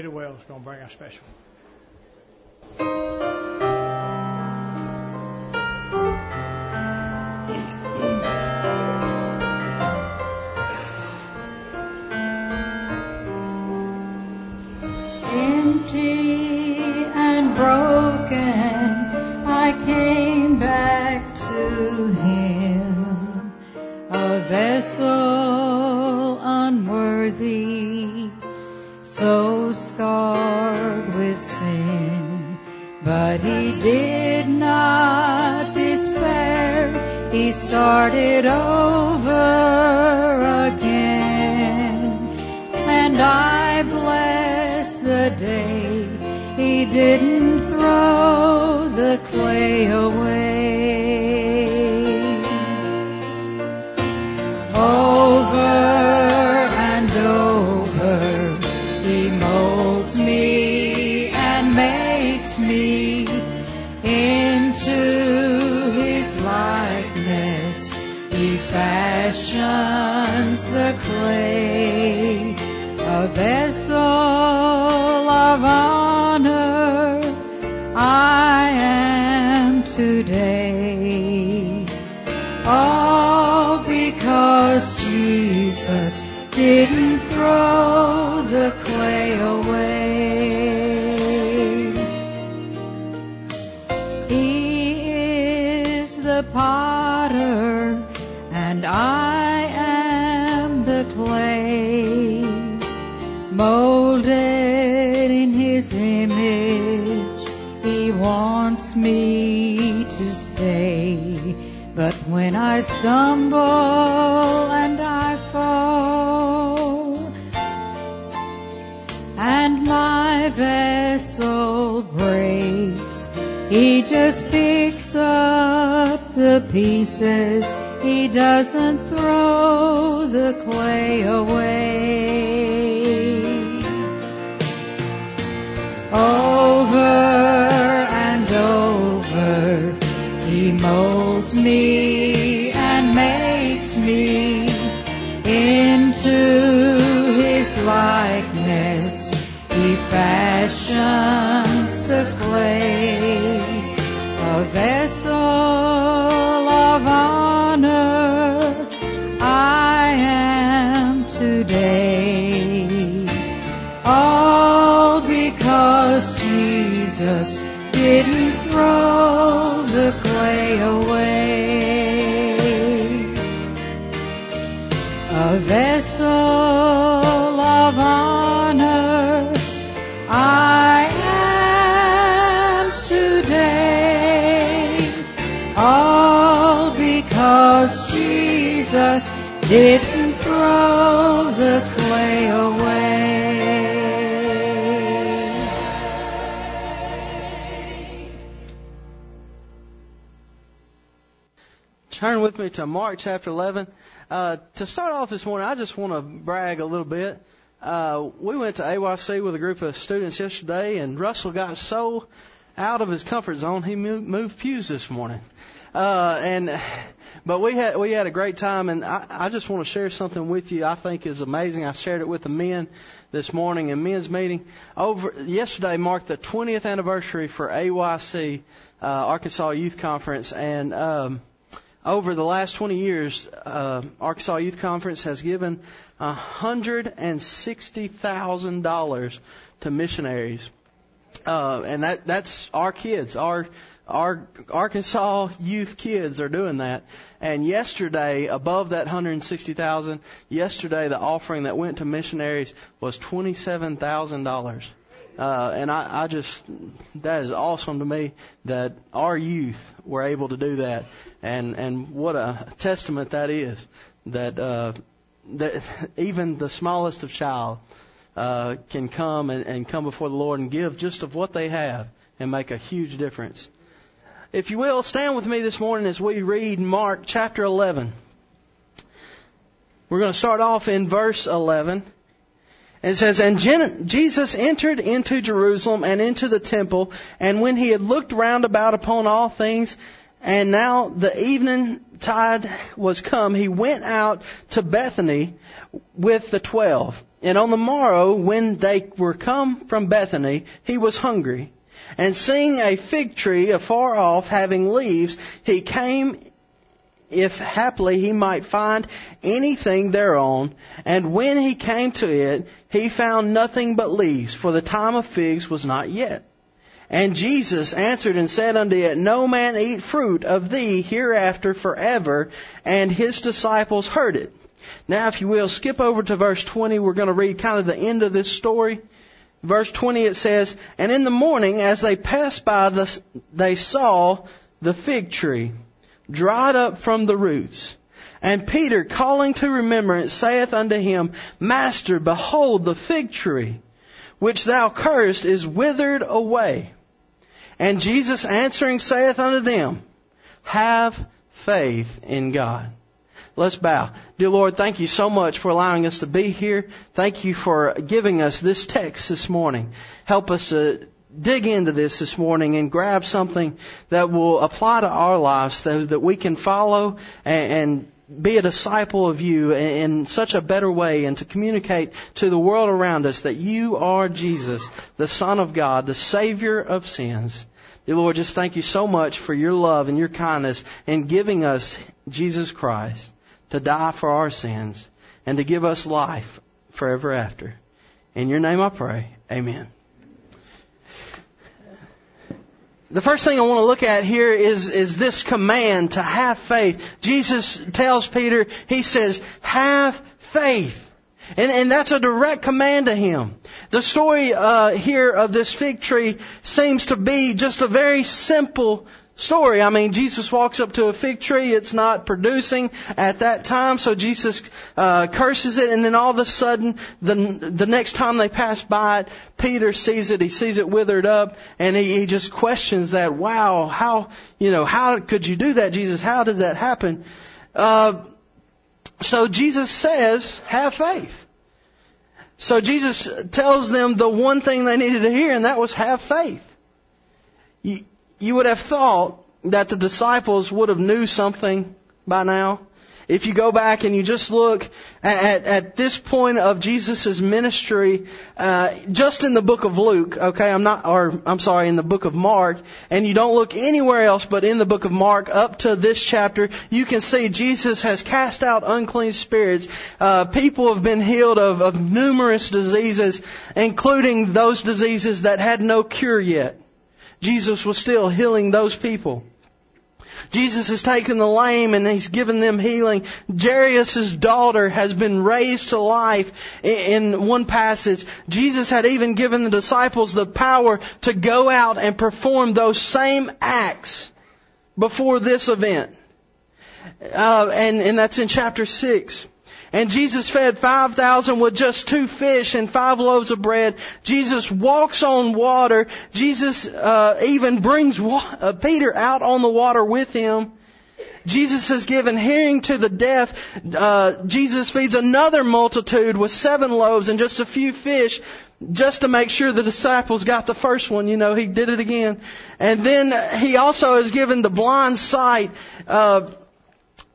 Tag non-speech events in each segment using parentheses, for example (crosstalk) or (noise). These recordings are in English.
Betty Wells is going to bring our special. He started over again. And I bless the day he didn't throw molded in his image. He wants me to stay. But when I stumble and I fall, and my vessel breaks, he just picks up the pieces. He doesn't throw the clay away. Over and over, he molds me and makes me into his likeness. He fashions with me to Mark chapter 11. Uh, to start off this morning, I just want to brag a little bit. Uh, we went to AYC with a group of students yesterday, and Russell got so out of his comfort zone, he moved, moved pews this morning. Uh, and, but we had, we had a great time, and I, I just want to share something with you I think is amazing. I shared it with the men this morning in men's meeting. Over, yesterday marked the 20th anniversary for AYC, uh, Arkansas Youth Conference, and, um, over the last 20 years, uh, Arkansas Youth Conference has given $160,000 to missionaries. Uh, and that, that's our kids, our, our Arkansas youth kids are doing that. And yesterday, above that 160,000, yesterday the offering that went to missionaries was $27,000. Uh, and I, I just, that is awesome to me that our youth were able to do that. And, and what a testament that is that, uh, that even the smallest of child, uh, can come and, and come before the Lord and give just of what they have and make a huge difference. If you will, stand with me this morning as we read Mark chapter 11. We're going to start off in verse 11. It says, And Jesus entered into Jerusalem and into the temple, and when he had looked round about upon all things, And now the evening tide was come. He went out to Bethany with the twelve. And on the morrow, when they were come from Bethany, he was hungry. And seeing a fig tree afar off having leaves, he came if haply he might find anything thereon. And when he came to it, he found nothing but leaves, for the time of figs was not yet. And Jesus answered and said unto it, No man eat fruit of thee hereafter forever. And his disciples heard it. Now, if you will, skip over to verse 20. We're going to read kind of the end of this story. Verse 20 it says, And in the morning, as they passed by, the, they saw the fig tree dried up from the roots. And Peter, calling to remembrance, saith unto him, Master, behold the fig tree, which thou cursed is withered away. And Jesus answering saith unto them, Have faith in God. Let's bow. Dear Lord, thank you so much for allowing us to be here. Thank you for giving us this text this morning. Help us to dig into this this morning and grab something that will apply to our lives so that we can follow and, and be a disciple of you in such a better way and to communicate to the world around us that you are Jesus, the Son of God, the Savior of sins. Lord, just thank you so much for your love and your kindness in giving us Jesus Christ to die for our sins and to give us life forever after. In your name I pray. Amen. The first thing I want to look at here is, is this command to have faith. Jesus tells Peter, he says, have faith. And, and that's a direct command to him. The story uh, here of this fig tree seems to be just a very simple story. I mean, Jesus walks up to a fig tree. It's not producing at that time, so Jesus uh, curses it, and then all of a sudden, the the next time they pass by it, Peter sees it. He sees it withered up, and he, he just questions that. Wow, how you know how could you do that, Jesus? How did that happen? Uh, so Jesus says, "Have faith." So Jesus tells them the one thing they needed to hear, and that was have faith. You, you would have thought that the disciples would have knew something by now. If you go back and you just look at, at this point of Jesus' ministry, uh, just in the book of Luke, okay, I'm not, or I'm sorry, in the book of Mark, and you don't look anywhere else but in the book of Mark up to this chapter, you can see Jesus has cast out unclean spirits. Uh, people have been healed of, of numerous diseases, including those diseases that had no cure yet. Jesus was still healing those people. Jesus has taken the lame and he's given them healing. Jairus' daughter has been raised to life in one passage. Jesus had even given the disciples the power to go out and perform those same acts before this event. Uh, and, and that's in chapter 6. And Jesus fed 5,000 with just two fish and five loaves of bread. Jesus walks on water. Jesus uh, even brings wa- uh, Peter out on the water with him. Jesus has given hearing to the deaf. Uh, Jesus feeds another multitude with seven loaves and just a few fish just to make sure the disciples got the first one. You know, he did it again. And then he also has given the blind sight. Uh,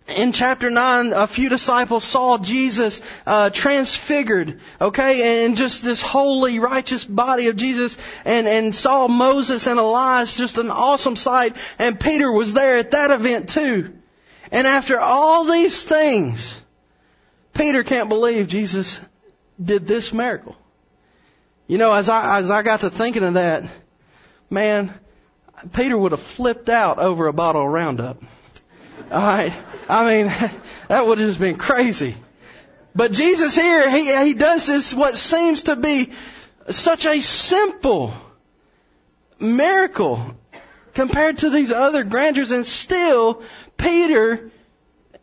in chapter 9, a few disciples saw Jesus uh, transfigured, okay, and just this holy, righteous body of Jesus, and, and saw Moses and Elias, just an awesome sight, and Peter was there at that event too. And after all these things, Peter can't believe Jesus did this miracle. You know, as I, as I got to thinking of that, man, Peter would have flipped out over a bottle of Roundup. Right. I mean, (laughs) that would have just been crazy. But Jesus here, he, he does this, what seems to be such a simple miracle compared to these other grandeurs and still Peter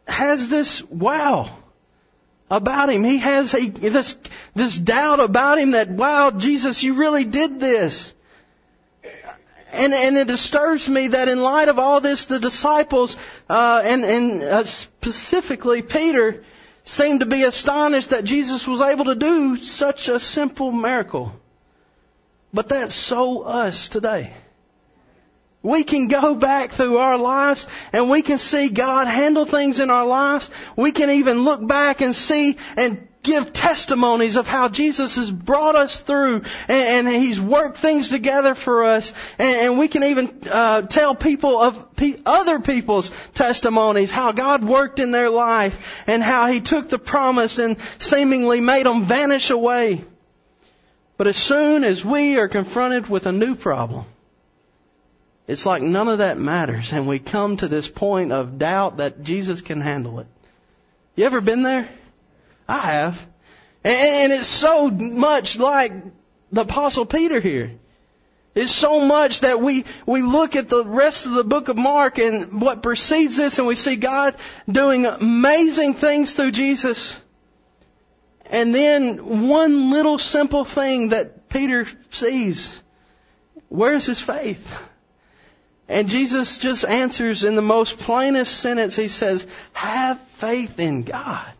has this wow about him. He has a, this, this doubt about him that, wow, Jesus, you really did this. And, and it disturbs me that in light of all this, the disciples, uh, and, and uh, specifically Peter, seemed to be astonished that Jesus was able to do such a simple miracle. But that's so us today. We can go back through our lives and we can see God handle things in our lives. We can even look back and see and give testimonies of how Jesus has brought us through and, and He's worked things together for us. And, and we can even uh, tell people of pe- other people's testimonies how God worked in their life and how He took the promise and seemingly made them vanish away. But as soon as we are confronted with a new problem, it's like none of that matters and we come to this point of doubt that Jesus can handle it. You ever been there? I have. And it's so much like the apostle Peter here. It's so much that we, we look at the rest of the book of Mark and what precedes this and we see God doing amazing things through Jesus. And then one little simple thing that Peter sees. Where's his faith? And Jesus just answers in the most plainest sentence. He says, have faith in God.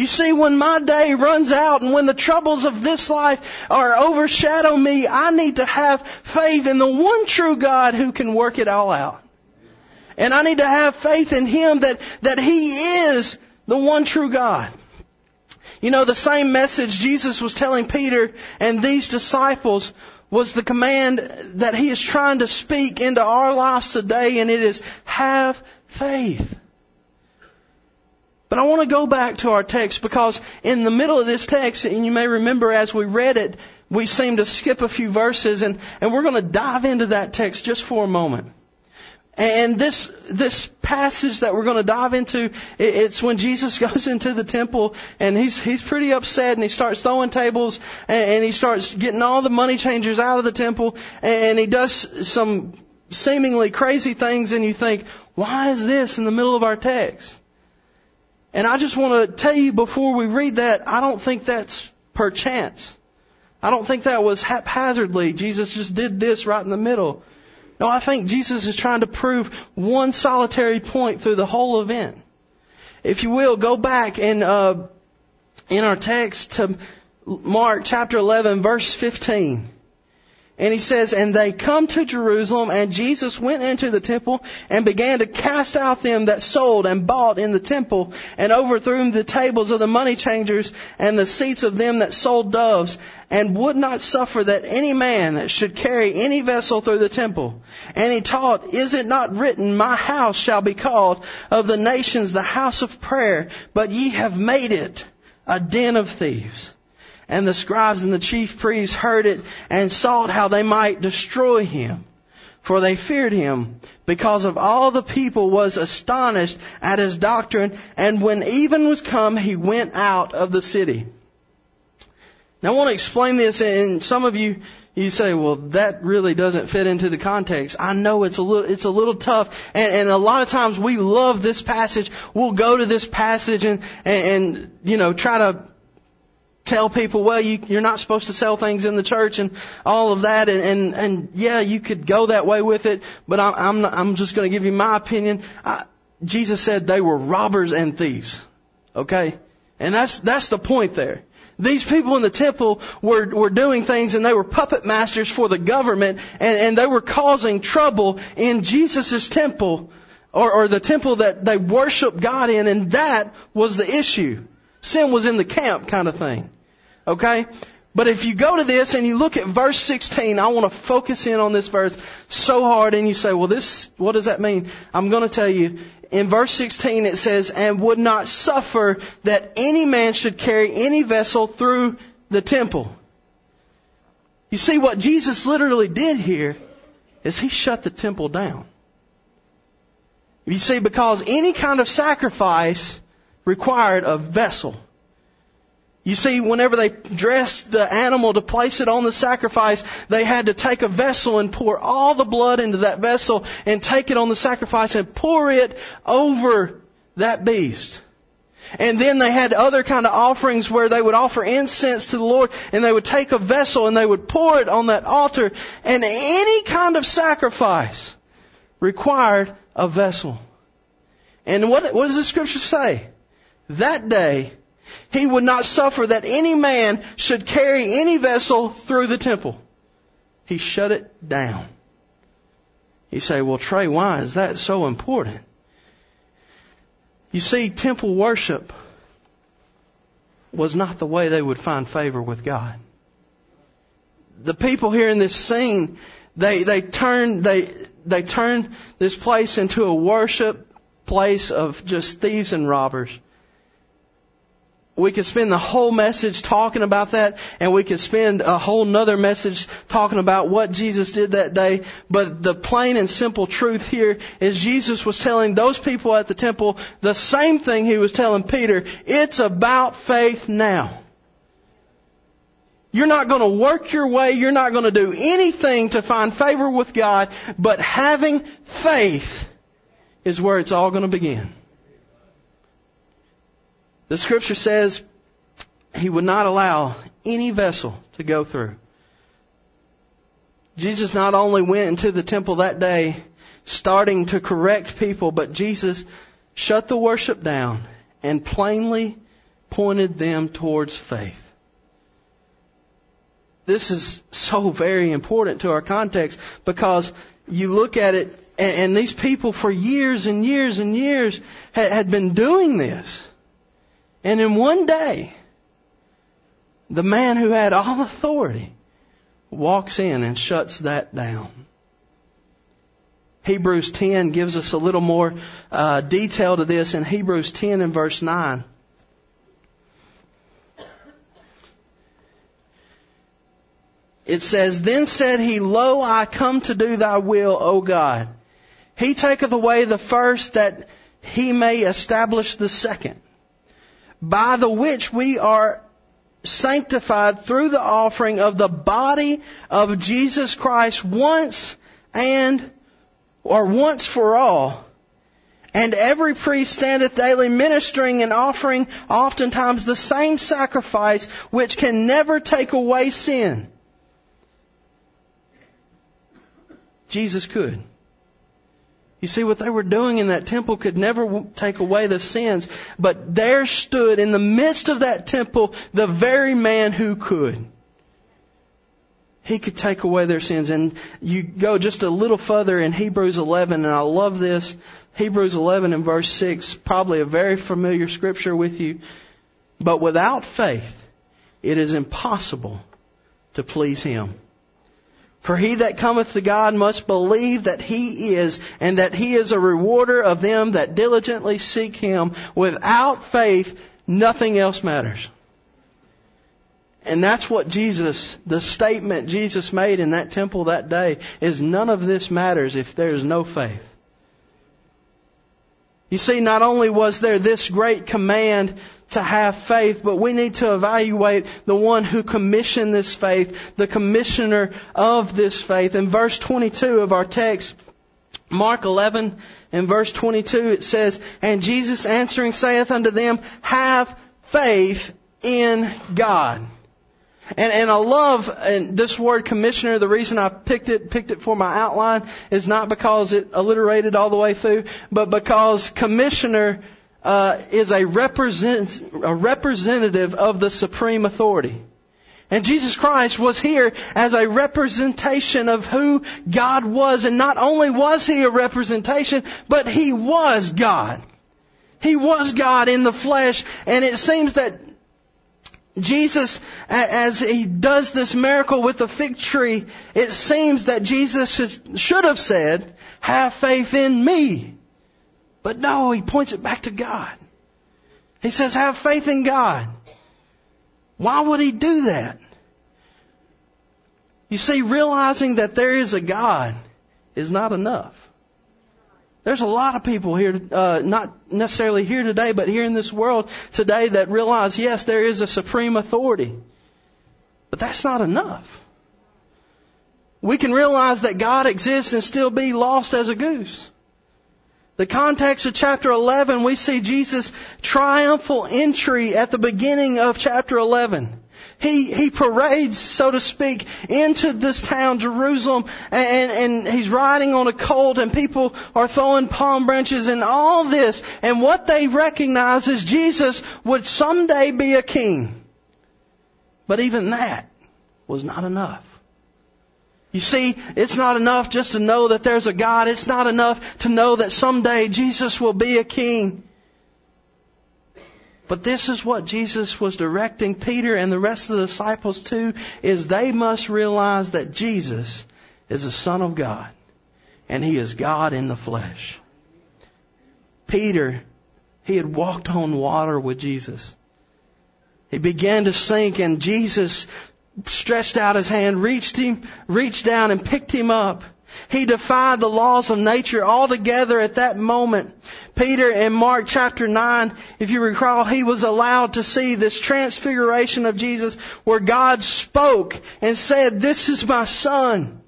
You see, when my day runs out and when the troubles of this life are overshadow me, I need to have faith in the one true God who can work it all out. And I need to have faith in Him that, that He is the one true God. You know, the same message Jesus was telling Peter and these disciples was the command that He is trying to speak into our lives today and it is have faith. But I want to go back to our text because in the middle of this text, and you may remember as we read it, we seem to skip a few verses and, and we're going to dive into that text just for a moment. And this, this passage that we're going to dive into, it's when Jesus (laughs) goes into the temple and he's, he's pretty upset and he starts throwing tables and he starts getting all the money changers out of the temple and he does some seemingly crazy things and you think, why is this in the middle of our text? And I just want to tell you before we read that, I don't think that's per chance. I don't think that was haphazardly. Jesus just did this right in the middle. No, I think Jesus is trying to prove one solitary point through the whole event. If you will, go back and uh, in our text to Mark chapter 11, verse 15. And he says, and they come to Jerusalem, and Jesus went into the temple and began to cast out them that sold and bought in the temple, and overthrew the tables of the money changers and the seats of them that sold doves, and would not suffer that any man should carry any vessel through the temple. And he taught, is it not written, my house shall be called of the nations the house of prayer, but ye have made it a den of thieves. And the scribes and the chief priests heard it and sought how they might destroy him. For they feared him because of all the people was astonished at his doctrine. And when even was come, he went out of the city. Now I want to explain this and some of you, you say, well, that really doesn't fit into the context. I know it's a little, it's a little tough. And, and a lot of times we love this passage. We'll go to this passage and, and, and you know, try to tell people, well, you, you're not supposed to sell things in the church and all of that. And, and, and yeah, you could go that way with it, but I'm, I'm, not, I'm just going to give you my opinion. I, Jesus said they were robbers and thieves. Okay? And that's, that's the point there. These people in the temple were, were doing things and they were puppet masters for the government and, and they were causing trouble in Jesus' temple or, or the temple that they worship God in and that was the issue. Sin was in the camp kind of thing. Okay? But if you go to this and you look at verse 16, I want to focus in on this verse so hard and you say, well this, what does that mean? I'm going to tell you, in verse 16 it says, and would not suffer that any man should carry any vessel through the temple. You see what Jesus literally did here is he shut the temple down. You see, because any kind of sacrifice required a vessel. You see, whenever they dressed the animal to place it on the sacrifice, they had to take a vessel and pour all the blood into that vessel and take it on the sacrifice and pour it over that beast. And then they had other kind of offerings where they would offer incense to the Lord and they would take a vessel and they would pour it on that altar and any kind of sacrifice required a vessel. And what, what does the scripture say? That day, he would not suffer that any man should carry any vessel through the temple. He shut it down. You say, well, Trey, why is that so important? You see, temple worship was not the way they would find favor with God. The people here in this scene, they, they turn, they, they turn this place into a worship place of just thieves and robbers. We could spend the whole message talking about that, and we could spend a whole nother message talking about what Jesus did that day. But the plain and simple truth here is Jesus was telling those people at the temple the same thing he was telling Peter. It's about faith now. You're not going to work your way. You're not going to do anything to find favor with God, but having faith is where it's all going to begin. The scripture says he would not allow any vessel to go through. Jesus not only went into the temple that day starting to correct people, but Jesus shut the worship down and plainly pointed them towards faith. This is so very important to our context because you look at it and, these people for years and years and years had been doing this. And in one day, the man who had all authority walks in and shuts that down. Hebrews 10 gives us a little more uh, detail to this in Hebrews 10 and verse 9. It says, Then said he, Lo, I come to do thy will, O God. He taketh away the first that he may establish the second by the which we are sanctified through the offering of the body of Jesus Christ once and, or once for all. And every priest standeth daily ministering and offering oftentimes the same sacrifice which can never take away sin. Jesus could. You see, what they were doing in that temple could never take away the sins, but there stood in the midst of that temple the very man who could. He could take away their sins. And you go just a little further in Hebrews 11, and I love this. Hebrews 11 and verse 6, probably a very familiar scripture with you. But without faith, it is impossible to please Him. For he that cometh to God must believe that he is, and that he is a rewarder of them that diligently seek him. Without faith, nothing else matters. And that's what Jesus, the statement Jesus made in that temple that day, is none of this matters if there's no faith. You see, not only was there this great command to have faith, but we need to evaluate the one who commissioned this faith, the commissioner of this faith. In verse 22 of our text, Mark 11 in verse 22 it says, And Jesus answering saith unto them, Have faith in God. And, and I love and this word commissioner. The reason I picked it, picked it for my outline is not because it alliterated all the way through, but because commissioner uh, is a, represent, a representative of the supreme authority. And Jesus Christ was here as a representation of who God was. And not only was He a representation, but He was God. He was God in the flesh. And it seems that Jesus, as He does this miracle with the fig tree, it seems that Jesus should have said, have faith in me. But no, he points it back to God. He says, have faith in God. Why would he do that? You see, realizing that there is a God is not enough. There's a lot of people here, uh, not necessarily here today, but here in this world today that realize, yes, there is a supreme authority. But that's not enough. We can realize that God exists and still be lost as a goose. The context of chapter 11, we see Jesus' triumphal entry at the beginning of chapter 11. He, he parades, so to speak, into this town, Jerusalem, and, and he's riding on a colt and people are throwing palm branches and all this. And what they recognize is Jesus would someday be a king. But even that was not enough. You see, it's not enough just to know that there's a God. It's not enough to know that someday Jesus will be a king. But this is what Jesus was directing Peter and the rest of the disciples to, is they must realize that Jesus is the Son of God. And He is God in the flesh. Peter, he had walked on water with Jesus. He began to sink and Jesus stretched out his hand, reached him, reached down and picked him up. He defied the laws of nature altogether at that moment. Peter in Mark chapter 9, if you recall, he was allowed to see this transfiguration of Jesus where God spoke and said, this is my son.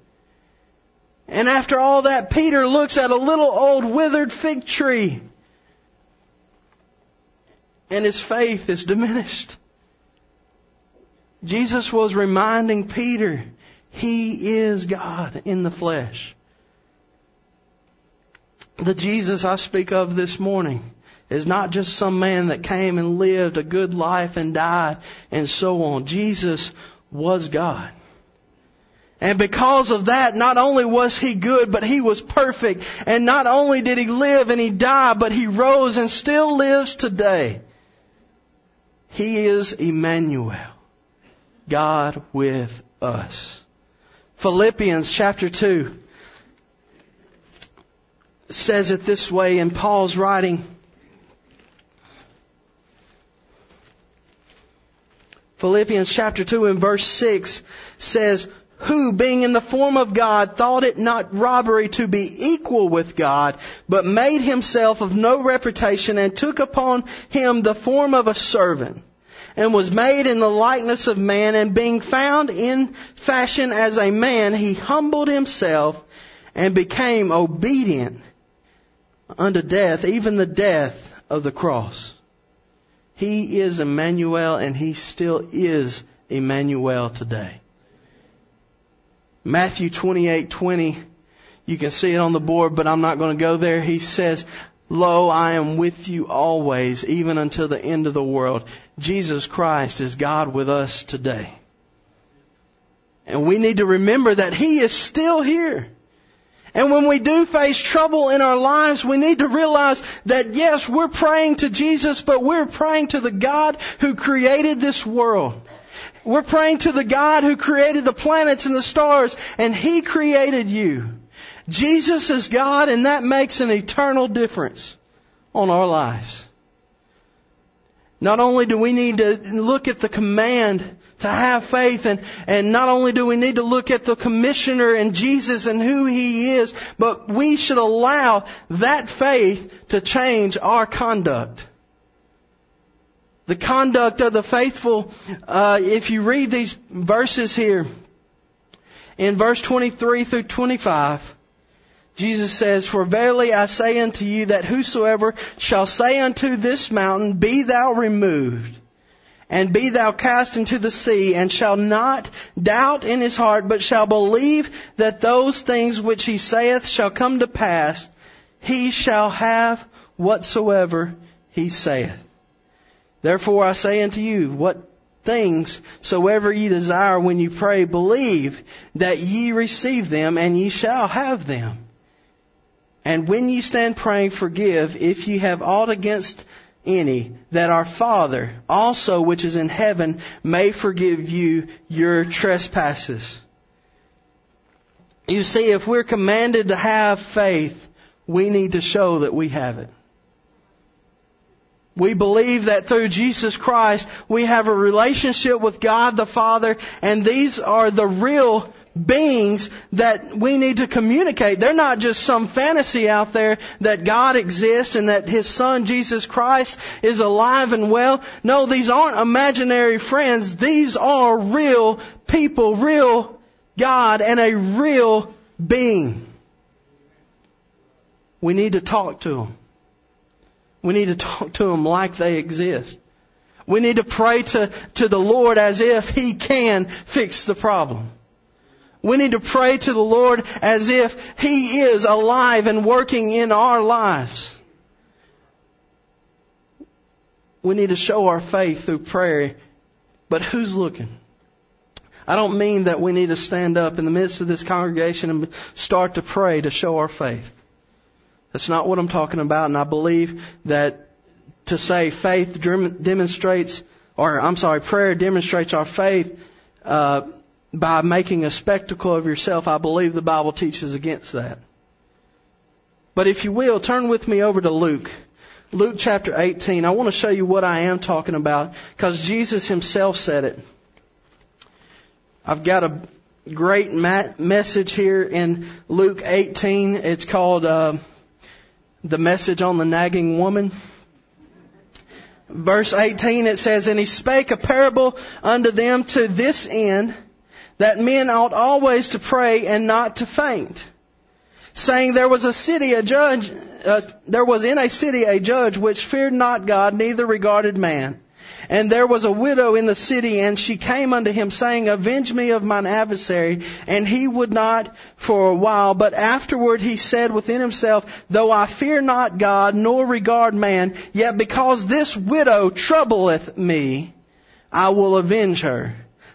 And after all that, Peter looks at a little old withered fig tree and his faith is diminished. Jesus was reminding Peter, He is God in the flesh. The Jesus I speak of this morning is not just some man that came and lived a good life and died and so on. Jesus was God. And because of that, not only was he good, but he was perfect. And not only did he live and he died, but he rose and still lives today. He is Emmanuel. God with us. Philippians chapter 2 says it this way in Paul's writing. Philippians chapter 2 and verse 6 says, who, being in the form of God, thought it not robbery to be equal with God, but made himself of no reputation and took upon him the form of a servant and was made in the likeness of man and being found in fashion as a man, he humbled himself and became obedient unto death, even the death of the cross. He is Emmanuel and he still is Emmanuel today. Matthew 28:20 you can see it on the board but I'm not going to go there. He says, Lo, I am with you always, even until the end of the world. Jesus Christ is God with us today. And we need to remember that He is still here. And when we do face trouble in our lives, we need to realize that yes, we're praying to Jesus, but we're praying to the God who created this world. We're praying to the God who created the planets and the stars, and He created you. Jesus is God and that makes an eternal difference on our lives. Not only do we need to look at the command to have faith and, and not only do we need to look at the commissioner and Jesus and who he is, but we should allow that faith to change our conduct. The conduct of the faithful, uh, if you read these verses here, in verse 23 through 25, Jesus says, For verily I say unto you that whosoever shall say unto this mountain, Be thou removed, and be thou cast into the sea, and shall not doubt in his heart, but shall believe that those things which he saith shall come to pass, he shall have whatsoever he saith. Therefore I say unto you, what things soever ye desire when you pray, believe that ye receive them, and ye shall have them. And when you stand praying, forgive if you have aught against any, that our Father also which is in heaven may forgive you your trespasses. You see, if we're commanded to have faith, we need to show that we have it. We believe that through Jesus Christ, we have a relationship with God the Father, and these are the real beings that we need to communicate. They're not just some fantasy out there that God exists and that His Son Jesus Christ is alive and well. No, these aren't imaginary friends. These are real people, real God and a real being. We need to talk to them. We need to talk to them like they exist. We need to pray to, to the Lord as if He can fix the problem. We need to pray to the Lord as if He is alive and working in our lives. We need to show our faith through prayer. But who's looking? I don't mean that we need to stand up in the midst of this congregation and start to pray to show our faith. That's not what I'm talking about, and I believe that to say faith demonstrates, or I'm sorry, prayer demonstrates our faith uh, by making a spectacle of yourself. I believe the Bible teaches against that. But if you will, turn with me over to Luke. Luke chapter 18. I want to show you what I am talking about because Jesus himself said it. I've got a great message here in Luke 18. It's called uh, The Message on the Nagging Woman. Verse 18 it says, And he spake a parable unto them to this end, that men ought always to pray and not to faint saying there was a city, a judge, uh, there was in a city a judge which feared not God, neither regarded man. And there was a widow in the city, and she came unto him, saying, Avenge me of mine adversary. And he would not for a while, but afterward he said within himself, Though I fear not God, nor regard man, yet because this widow troubleth me, I will avenge her,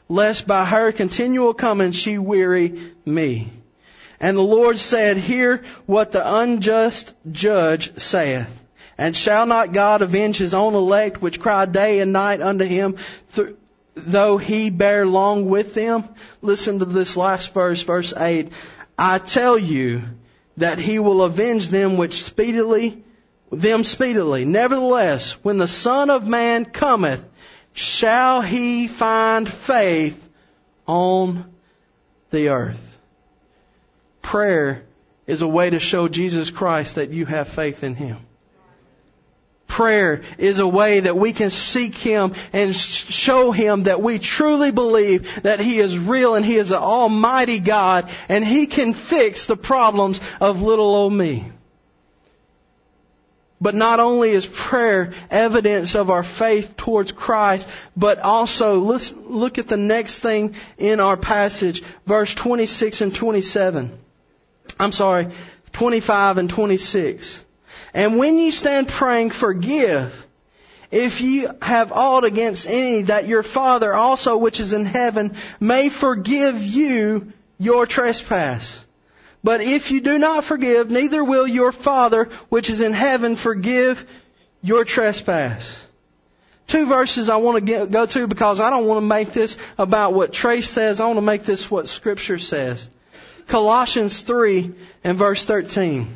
lest by her continual coming she weary me. And the Lord said, Hear what the unjust judge saith. And shall not God avenge his own elect, which cry day and night unto him, th- though he bear long with them? Listen to this last verse, verse 8. I tell you that he will avenge them which speedily, them speedily. Nevertheless, when the Son of Man cometh, shall he find faith on the earth? prayer is a way to show Jesus Christ that you have faith in Him. Prayer is a way that we can seek Him and show Him that we truly believe that He is real and He is an almighty God and He can fix the problems of little old me. But not only is prayer evidence of our faith towards Christ, but also let's look at the next thing in our passage, verse 26 and 27. I'm sorry, 25 and 26. And when ye stand praying, forgive if ye have aught against any, that your Father also which is in heaven may forgive you your trespass. But if you do not forgive, neither will your Father which is in heaven forgive your trespass. Two verses I want to go to because I don't want to make this about what Trace says. I want to make this what Scripture says. Colossians 3 and verse 13.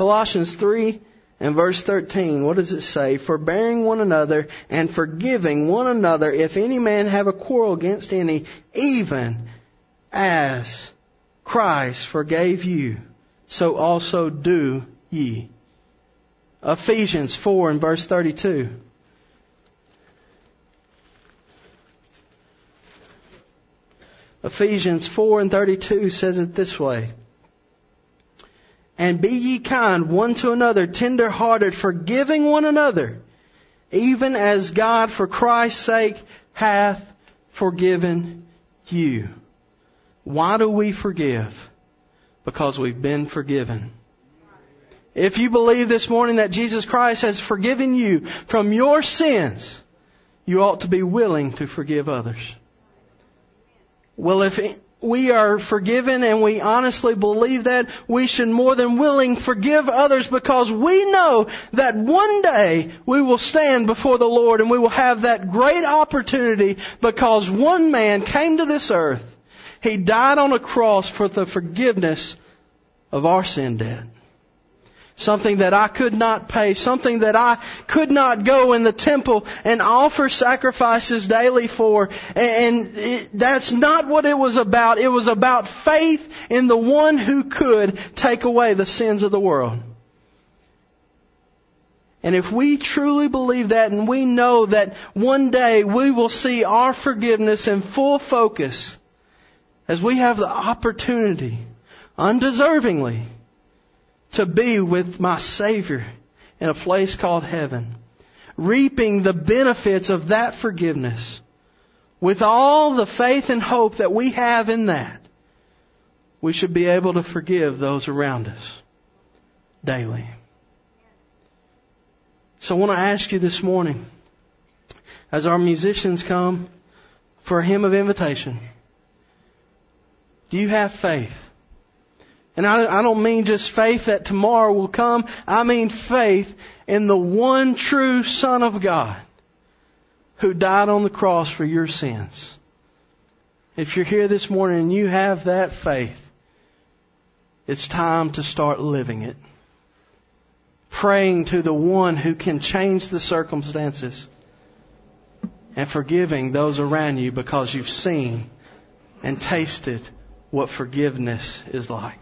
Colossians 3 and verse 13, what does it say? Forbearing one another and forgiving one another if any man have a quarrel against any, even as Christ forgave you, so also do ye. Ephesians 4 and verse 32. Ephesians 4 and 32 says it this way. And be ye kind one to another, tender hearted, forgiving one another, even as God for Christ's sake hath forgiven you. Why do we forgive? Because we've been forgiven. If you believe this morning that Jesus Christ has forgiven you from your sins, you ought to be willing to forgive others. Well, if we are forgiven and we honestly believe that, we should more than willing forgive others because we know that one day we will stand before the Lord and we will have that great opportunity because one man came to this earth. He died on a cross for the forgiveness of our sin debt something that I could not pay, something that I could not go in the temple and offer sacrifices daily for. And it, that's not what it was about. It was about faith in the one who could take away the sins of the world. And if we truly believe that and we know that one day we will see our forgiveness in full focus as we have the opportunity, undeservingly, to be with my Savior in a place called heaven. reaping the benefits of that forgiveness, with all the faith and hope that we have in that, we should be able to forgive those around us daily. So I want to ask you this morning, as our musicians come for a hymn of invitation, do you have faith? And I, I don't mean just faith that tomorrow will come. I mean faith in the one true Son of God who died on the cross for your sins. If you're here this morning and you have that faith, it's time to start living it. Praying to the one who can change the circumstances and forgiving those around you because you've seen and tasted what forgiveness is like.